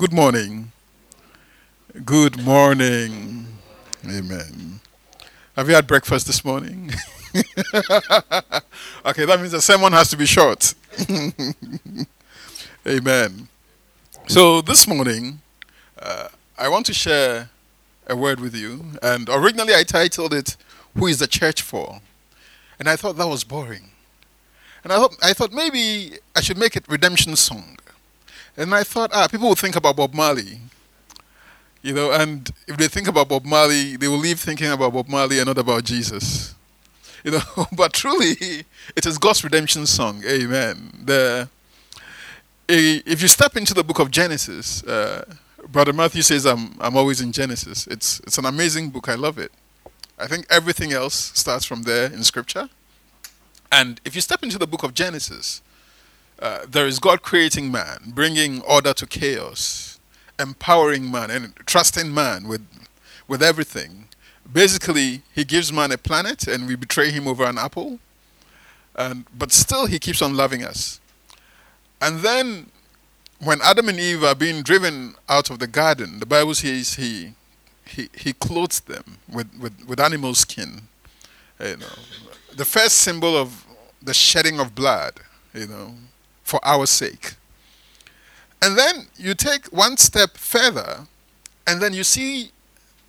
Good morning. Good morning. Amen. Have you had breakfast this morning? okay, that means the sermon has to be short. Amen. So this morning, uh, I want to share a word with you. And originally I titled it, Who is the Church for? And I thought that was boring. And I I thought maybe I should make it Redemption Song. And I thought, ah, people will think about Bob Marley. You know, and if they think about Bob Marley, they will leave thinking about Bob Marley and not about Jesus. You know, but truly, it is God's redemption song. Amen. The, if you step into the book of Genesis, uh, Brother Matthew says I'm, I'm always in Genesis. It's, it's an amazing book. I love it. I think everything else starts from there in Scripture. And if you step into the book of Genesis, uh, there is God creating man, bringing order to chaos, empowering man, and trusting man with, with everything. Basically, he gives man a planet, and we betray him over an apple. And, but still, he keeps on loving us. And then, when Adam and Eve are being driven out of the garden, the Bible says he, he, he clothes them with, with, with animal skin. You know, the first symbol of the shedding of blood, you know, for our sake. And then you take one step further, and then you see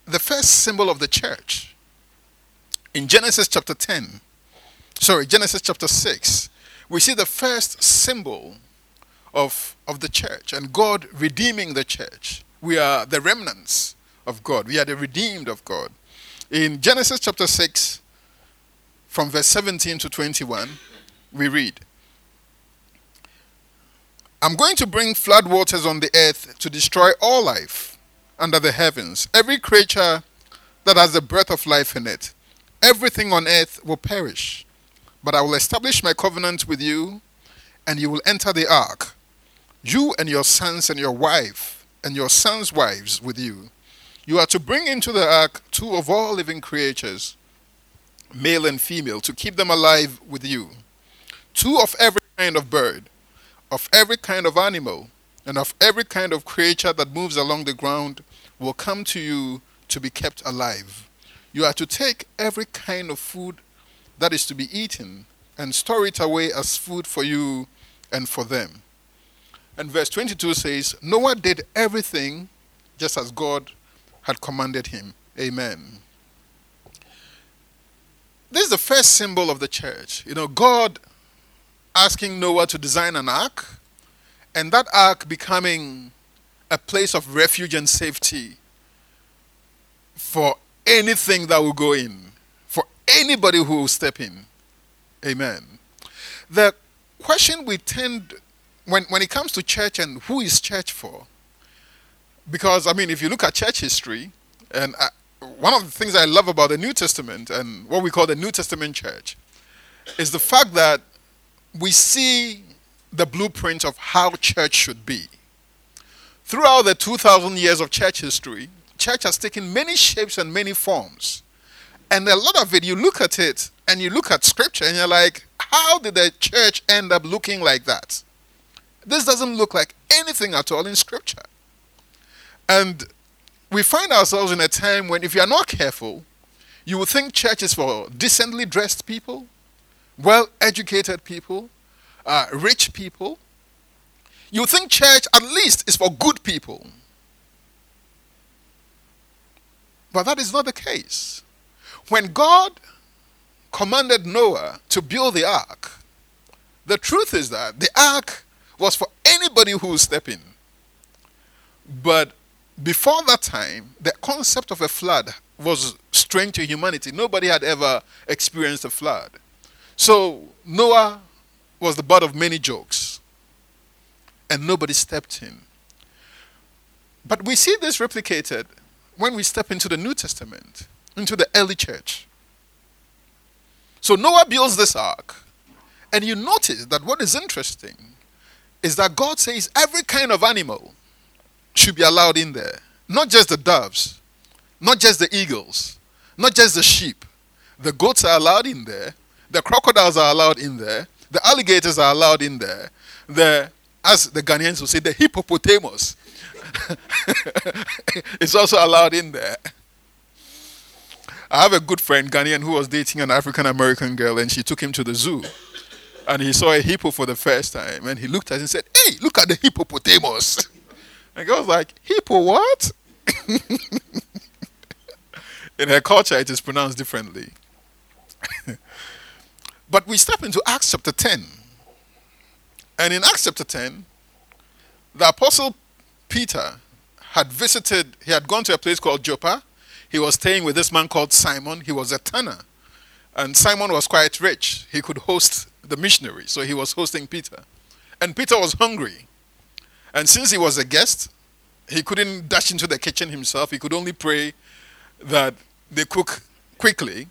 the first symbol of the church. In Genesis chapter 10, sorry, Genesis chapter 6, we see the first symbol of, of the church and God redeeming the church. We are the remnants of God, we are the redeemed of God. In Genesis chapter 6, from verse 17 to 21, we read I'm going to bring flood waters on the earth to destroy all life under the heavens, every creature that has the breath of life in it. Everything on earth will perish. But I will establish my covenant with you, and you will enter the ark, you and your sons and your wife, and your sons' wives with you. You are to bring into the ark two of all living creatures, male and female, to keep them alive with you. Two of every kind of bird of every kind of animal and of every kind of creature that moves along the ground will come to you to be kept alive. You are to take every kind of food that is to be eaten and store it away as food for you and for them. And verse 22 says, Noah did everything just as God had commanded him. Amen. This is the first symbol of the church. You know, God asking Noah to design an ark, and that ark becoming a place of refuge and safety for anything that will go in, for anybody who will step in. Amen. The question we tend, when, when it comes to church and who is church for, because, I mean, if you look at church history, and I, one of the things I love about the New Testament and what we call the New Testament church is the fact that we see the blueprint of how church should be. Throughout the 2,000 years of church history, church has taken many shapes and many forms. And a lot of it, you look at it and you look at scripture and you're like, how did the church end up looking like that? This doesn't look like anything at all in scripture. And we find ourselves in a time when, if you are not careful, you will think church is for decently dressed people, well educated people, uh, rich people. You think church at least is for good people. But that is not the case. When God commanded Noah to build the ark, the truth is that the ark was for anybody who would step in. But before that time, the concept of a flood was strange to humanity. Nobody had ever experienced a flood. So Noah was the butt of many jokes, and nobody stepped in. But we see this replicated when we step into the New Testament, into the early church. So Noah builds this ark, and you notice that what is interesting is that God says every kind of animal should be allowed in there, not just the doves, not just the eagles, not just the sheep. The goats are allowed in there, the crocodiles are allowed in there. The alligators are allowed in there. The, as the Ghanaians will say, the hippopotamus it's also allowed in there. I have a good friend, Ghanaian, who was dating an African American girl, and she took him to the zoo. And he saw a hippo for the first time, and he looked at it and said, Hey, look at the hippopotamus. And I was like, Hippo what? in her culture, it is pronounced differently. But we step into Acts chapter 10. And in Acts chapter 10, the apostle Peter had visited, he had gone to a place called Joppa. He was staying with this man called Simon. He was a tanner. And Simon was quite rich. He could host the missionary. So he was hosting Peter. And Peter was hungry. And since he was a guest, he couldn't dash into the kitchen himself. He could only pray that they cook quickly.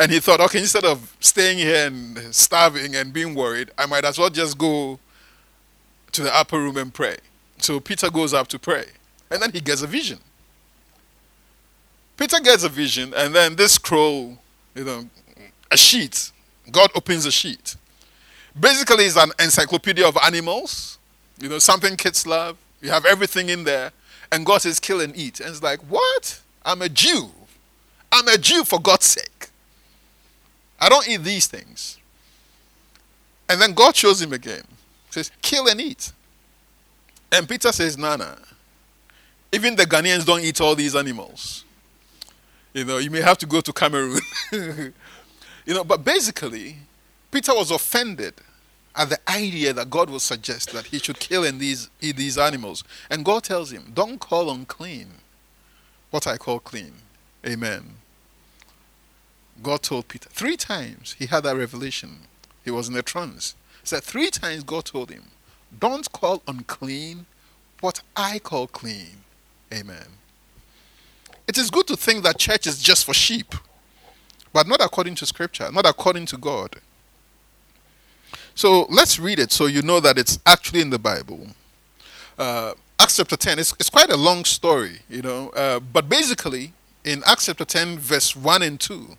And he thought, okay, instead of staying here and starving and being worried, I might as well just go to the upper room and pray. So Peter goes up to pray. And then he gets a vision. Peter gets a vision, and then this scroll, you know, a sheet. God opens a sheet. Basically, it's an encyclopedia of animals, you know, something kids love. You have everything in there. And God says, kill and eat. And it's like, what? I'm a Jew. I'm a Jew for God's sake. I don't eat these things. And then God shows him again. He Says, kill and eat. And Peter says, Nana, even the Ghanaians don't eat all these animals. You know, you may have to go to Cameroon. you know, but basically, Peter was offended at the idea that God would suggest that he should kill and these, eat these animals. And God tells him, Don't call unclean what I call clean. Amen. God told Peter three times he had that revelation. He was in a trance. He said three times God told him, Don't call unclean what I call clean. Amen. It is good to think that church is just for sheep, but not according to scripture, not according to God. So let's read it so you know that it's actually in the Bible. Uh, Acts chapter 10, it's, it's quite a long story, you know, uh, but basically in Acts chapter 10, verse 1 and 2,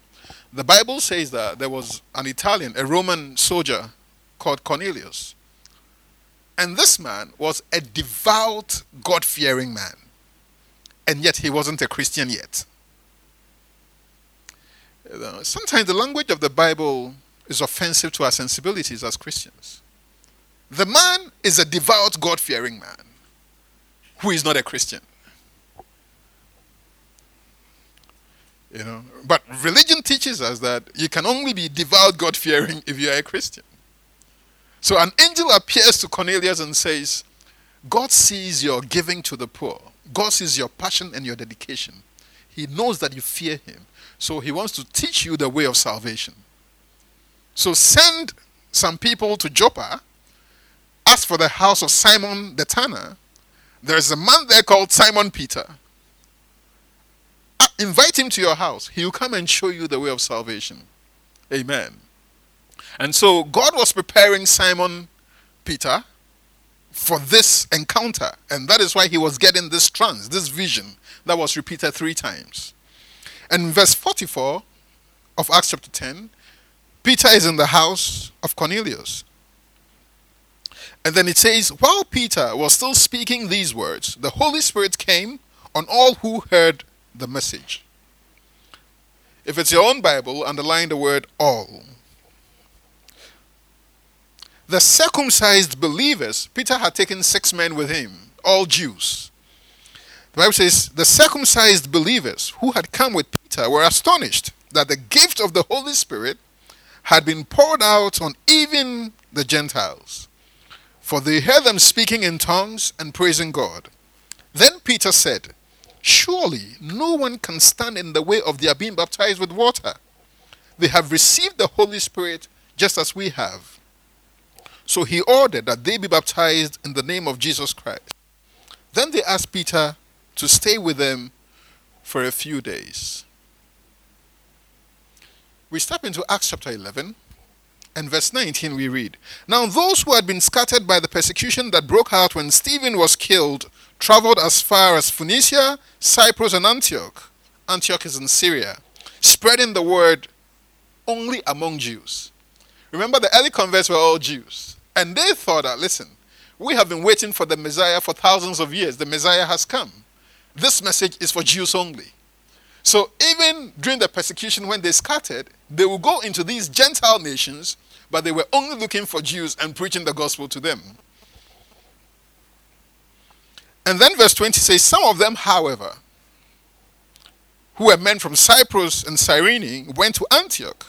the Bible says that there was an Italian, a Roman soldier called Cornelius. And this man was a devout, God fearing man. And yet he wasn't a Christian yet. Sometimes the language of the Bible is offensive to our sensibilities as Christians. The man is a devout, God fearing man who is not a Christian. You know, but religion teaches us that you can only be devout, God fearing if you are a Christian. So an angel appears to Cornelius and says, God sees your giving to the poor. God sees your passion and your dedication. He knows that you fear him. So he wants to teach you the way of salvation. So send some people to Joppa, ask for the house of Simon the tanner. There's a man there called Simon Peter. Invite him to your house. He will come and show you the way of salvation. Amen. And so God was preparing Simon Peter for this encounter. And that is why he was getting this trance, this vision that was repeated three times. And verse 44 of Acts chapter 10 Peter is in the house of Cornelius. And then it says, while Peter was still speaking these words, the Holy Spirit came on all who heard the message. If it's your own Bible, underline the word all. The circumcised believers, Peter had taken six men with him, all Jews. The Bible says, the circumcised believers who had come with Peter were astonished that the gift of the Holy Spirit had been poured out on even the Gentiles, for they heard them speaking in tongues and praising God. Then Peter said, Surely no one can stand in the way of their being baptized with water. They have received the Holy Spirit just as we have. So he ordered that they be baptized in the name of Jesus Christ. Then they asked Peter to stay with them for a few days we step into Acts chapter 11 and verse 19 we read Now those who had been scattered by the persecution that broke out when Stephen was killed traveled as far as Phoenicia, Cyprus, and Antioch. Antioch is in Syria, spreading the word only among Jews. Remember, the early converts were all Jews. And they thought that, listen, we have been waiting for the Messiah for thousands of years. The Messiah has come. This message is for Jews only. So even during the persecution, when they scattered, they would go into these Gentile nations, but they were only looking for Jews and preaching the gospel to them. And then verse 20 says, Some of them, however, who were men from Cyprus and Cyrene, went to Antioch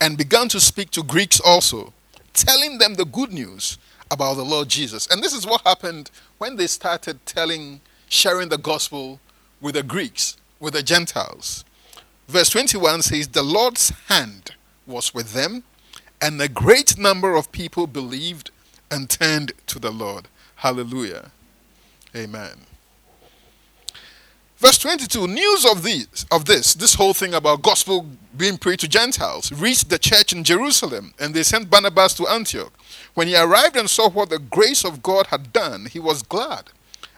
and began to speak to Greeks also, telling them the good news about the Lord Jesus. And this is what happened when they started telling, sharing the gospel with the Greeks, with the Gentiles. Verse 21 says, The Lord's hand was with them, and a great number of people believed and turned to the Lord. Hallelujah. Amen. Verse 22 News of this, of this, this whole thing about gospel being preached to Gentiles, reached the church in Jerusalem, and they sent Barnabas to Antioch. When he arrived and saw what the grace of God had done, he was glad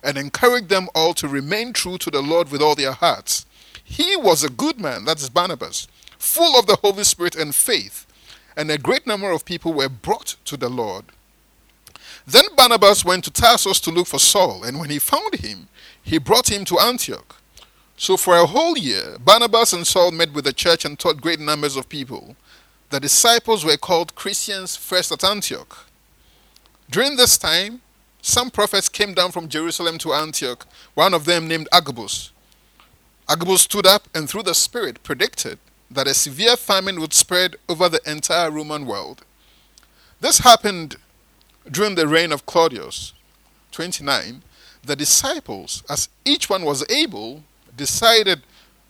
and encouraged them all to remain true to the Lord with all their hearts. He was a good man, that is Barnabas, full of the Holy Spirit and faith, and a great number of people were brought to the Lord. Then Barnabas went to Tarsus to look for Saul, and when he found him, he brought him to Antioch. So for a whole year, Barnabas and Saul met with the church and taught great numbers of people. The disciples were called Christians first at Antioch. During this time, some prophets came down from Jerusalem to Antioch, one of them named Agabus. Agabus stood up and through the Spirit predicted that a severe famine would spread over the entire Roman world. This happened during the reign of Claudius. 29 the disciples, as each one was able, decided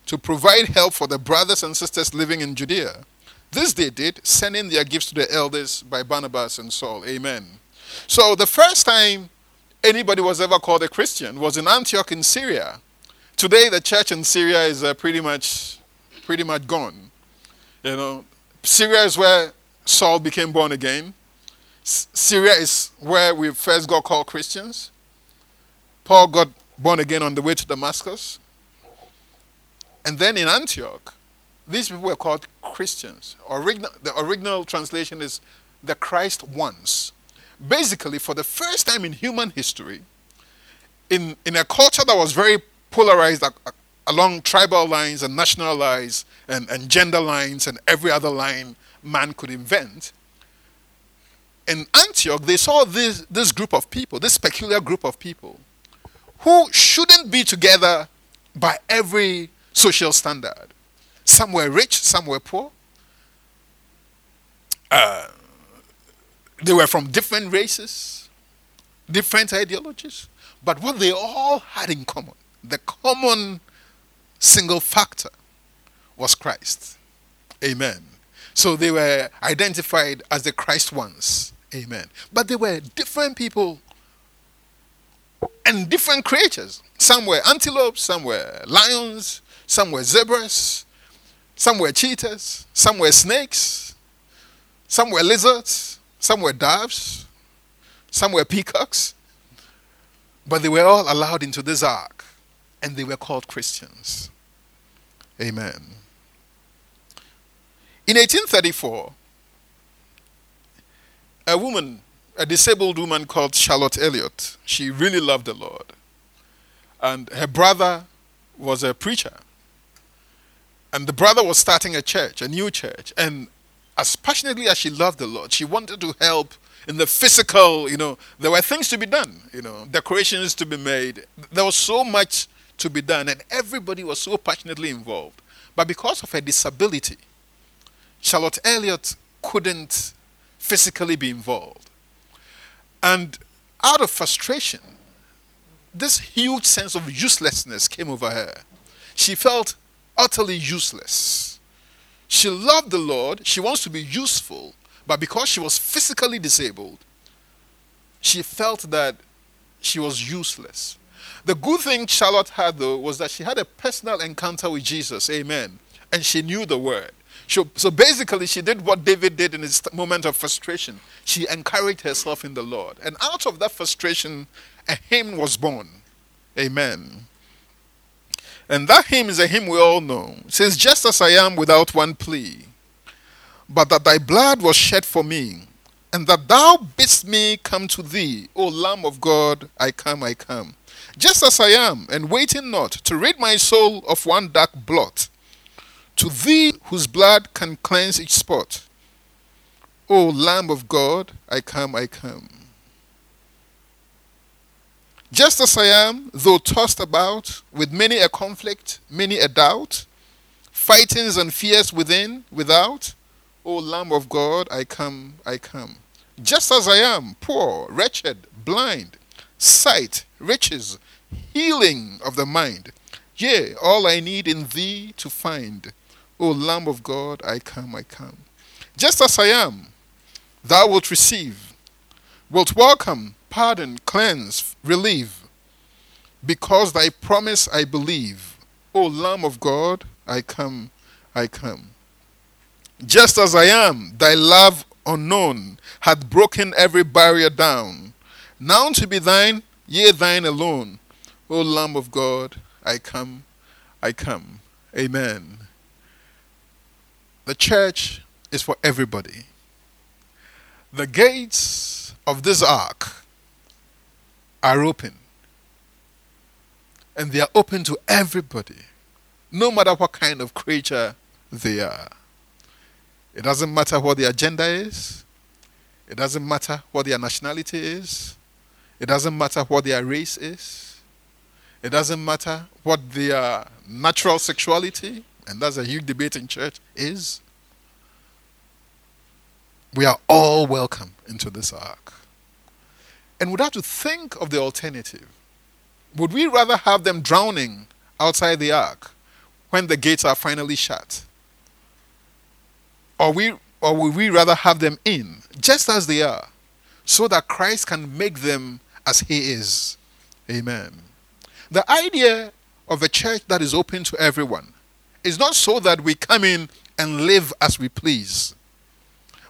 to provide help for the brothers and sisters living in Judea. This they did, sending their gifts to the elders by Barnabas and Saul. Amen. So the first time anybody was ever called a Christian was in Antioch in Syria. Today the church in Syria is uh, pretty much pretty much gone. You know, Syria is where Saul became born again. Syria is where we first got called Christians. Paul got born again on the way to Damascus. And then in Antioch, these people were called Christians. Original, the original translation is the Christ ones. Basically, for the first time in human history, in, in a culture that was very polarized along tribal lines and national lines and, and gender lines and every other line man could invent, in Antioch, they saw this, this group of people, this peculiar group of people, who shouldn't be together by every social standard. Some were rich, some were poor. Uh, they were from different races, different ideologies. But what they all had in common, the common single factor, was Christ. Amen. So they were identified as the Christ ones. Amen. But they were different people and different creatures. Some were antelopes, some were lions, some were zebras, some were cheetahs, some were snakes, some were lizards, some were doves, some were peacocks. But they were all allowed into this ark, and they were called Christians. Amen. In 1834, a woman a disabled woman called Charlotte Elliott. She really loved the Lord. And her brother was a preacher. And the brother was starting a church, a new church. And as passionately as she loved the Lord, she wanted to help in the physical, you know, there were things to be done, you know, decorations to be made. There was so much to be done, and everybody was so passionately involved. But because of her disability, Charlotte Elliott couldn't physically be involved. And out of frustration, this huge sense of uselessness came over her. She felt utterly useless. She loved the Lord, she wants to be useful, but because she was physically disabled, she felt that she was useless. The good thing Charlotte had, though, was that she had a personal encounter with Jesus. Amen. And she knew the word. So, so basically, she did what David did in his moment of frustration. She encouraged herself in the Lord. And out of that frustration, a hymn was born. Amen. And that hymn is a hymn we all know. It says, Just as I am without one plea, but that thy blood was shed for me, and that thou bidst me come to thee, O Lamb of God, I come, I come. Just as I am, and waiting not to rid my soul of one dark blot, to thee whose blood can cleanse each spot. O Lamb of God, I come, I come. Just as I am, though tossed about with many a conflict, many a doubt, fightings and fears within, without, O Lamb of God, I come, I come. Just as I am, poor, wretched, blind, sight, riches, healing of the mind. Yea, all I need in thee to find. O Lamb of God, I come, I come. Just as I am, thou wilt receive, wilt welcome, pardon, cleanse, relieve. Because thy promise I believe. O Lamb of God, I come, I come. Just as I am, thy love unknown hath broken every barrier down. Now to be thine, yea, thine alone. O Lamb of God, I come, I come. Amen. The church is for everybody. The gates of this ark are open. And they are open to everybody, no matter what kind of creature they are. It doesn't matter what their agenda is. It doesn't matter what their nationality is. It doesn't matter what their race is. It doesn't matter what their natural sexuality, and that's a huge debate in church, is. We are all welcome into this ark. And would have to think of the alternative. Would we rather have them drowning outside the ark when the gates are finally shut? Or we or would we rather have them in just as they are so that Christ can make them as he is? Amen. The idea of a church that is open to everyone is not so that we come in and live as we please,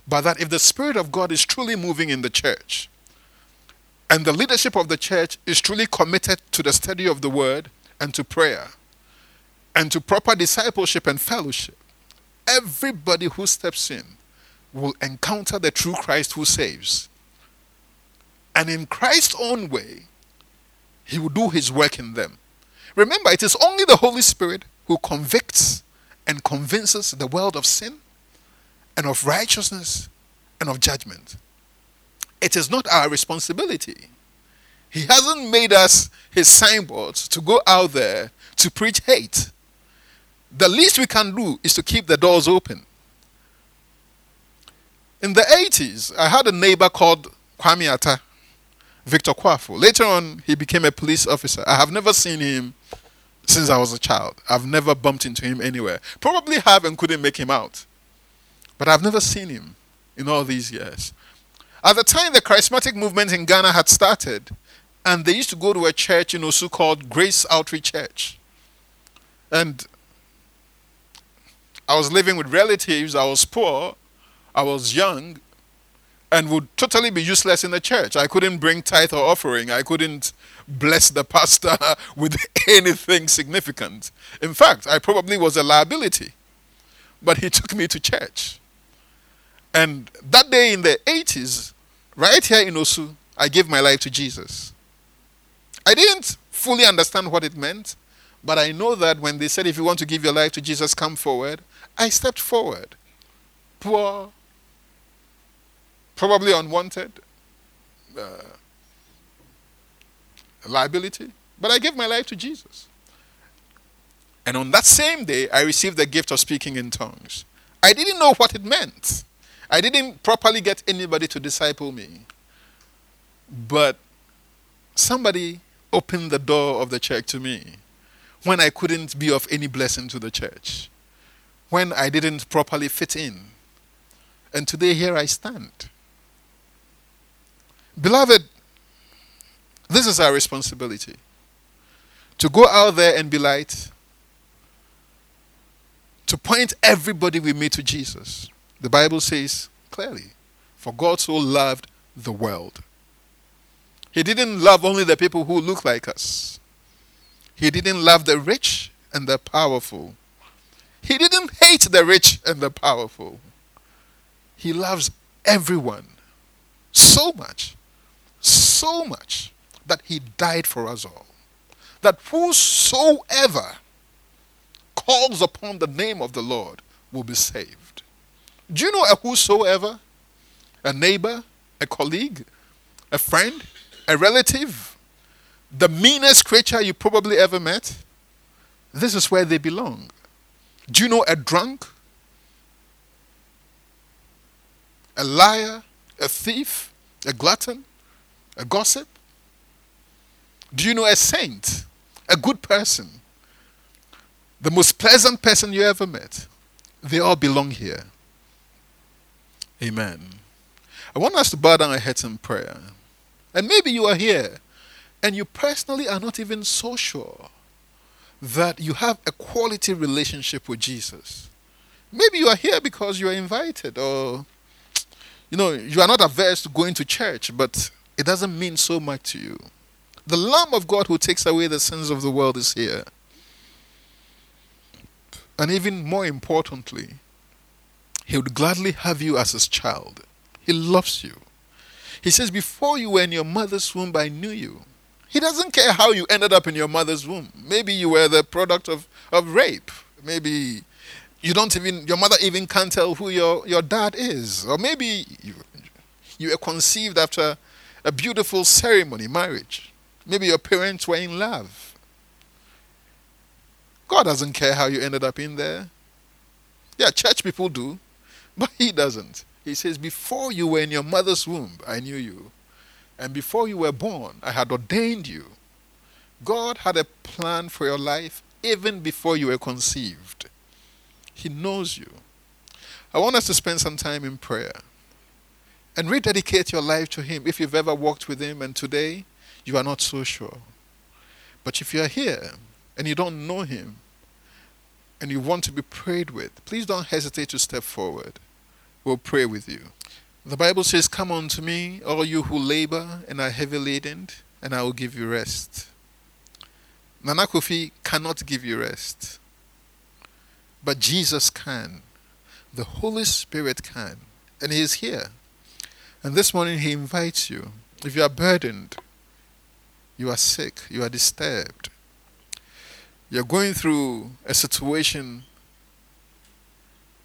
but that if the Spirit of God is truly moving in the church, and the leadership of the church is truly committed to the study of the word and to prayer and to proper discipleship and fellowship, everybody who steps in will encounter the true Christ who saves. And in Christ's own way, he will do his work in them. Remember, it is only the Holy Spirit who convicts and convinces the world of sin and of righteousness and of judgment. It is not our responsibility. He hasn't made us his signboards to go out there to preach hate. The least we can do is to keep the doors open. In the 80s, I had a neighbor called Kwame Atta, Victor Kwafu. Later on, he became a police officer. I have never seen him since I was a child. I've never bumped into him anywhere. Probably have and couldn't make him out. But I've never seen him in all these years. At the time, the charismatic movement in Ghana had started, and they used to go to a church in Osu called Grace Outreach Church. And I was living with relatives, I was poor, I was young, and would totally be useless in the church. I couldn't bring tithe or offering, I couldn't bless the pastor with anything significant. In fact, I probably was a liability. But he took me to church. And that day in the 80s, right here in Osu, I gave my life to Jesus. I didn't fully understand what it meant, but I know that when they said, if you want to give your life to Jesus, come forward, I stepped forward. Poor, probably unwanted, uh, liability, but I gave my life to Jesus. And on that same day, I received the gift of speaking in tongues. I didn't know what it meant. I didn't properly get anybody to disciple me. But somebody opened the door of the church to me when I couldn't be of any blessing to the church, when I didn't properly fit in. And today, here I stand. Beloved, this is our responsibility to go out there and be light, to point everybody we meet to Jesus. The Bible says clearly, For God so loved the world. He didn't love only the people who look like us, He didn't love the rich and the powerful. He didn't hate the rich and the powerful. He loves everyone So much, so much that he died for us all. That whosoever calls upon the name of the Lord will be saved. Do you know a whosoever? A neighbor, a colleague, a friend, a relative, the meanest creature you probably ever met? This is where they belong. Do you know a drunk? A liar? A thief? A glutton? A gossip? Do you know a saint? A good person? The most pleasant person you ever met? They all belong here. Amen. I want us to bow down our heads in prayer. And maybe you are here and you personally are not even so sure that you have a quality relationship with Jesus. Maybe you are here because you are invited, or you know, you are not averse to going to church, but it doesn't mean so much to you. The Lamb of God who takes away the sins of the world is here. And even more importantly, He would gladly have you as His child. He loves you. He says, Before you were in your mother's womb, I knew you. He doesn't care how you ended up in your mother's womb. Maybe you were the product of, of rape. Maybe you don't even, your mother even can't tell who your, your dad is. Or maybe you, you were conceived after a beautiful ceremony, marriage. Maybe your parents were in love. God doesn't care how you ended up in there. Yeah, church people do, but He doesn't. He says, Before you were in your mother's womb, I knew you. And before you were born, I had ordained you. God had a plan for your life even before you were conceived. He knows you. I want us to spend some time in prayer and rededicate your life to Him if you've ever walked with Him and today you are not so sure. But if you are here and you don't know Him and you want to be prayed with, please don't hesitate to step forward. We'll pray with you. The Bible says, Come unto me, all you who labor and are heavy laden, and I will give you rest. Nana Kofi cannot give you rest, but Jesus can. The Holy Spirit can, and He is here. And this morning He invites you. If you are burdened, you are sick, you are disturbed, you're going through a situation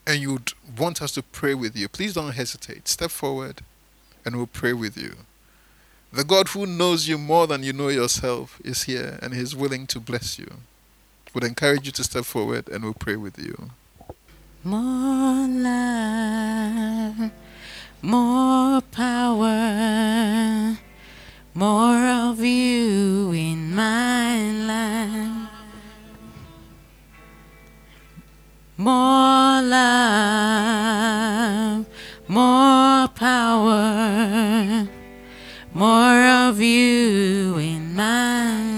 and you'd want us to pray with you, please don't hesitate. Step forward and we'll pray with you. The God who knows you more than you know yourself is here and He's willing to bless you. Would encourage you to step forward and we'll pray with you. More love, more power, more of you in my life. More love, more power, more of you in my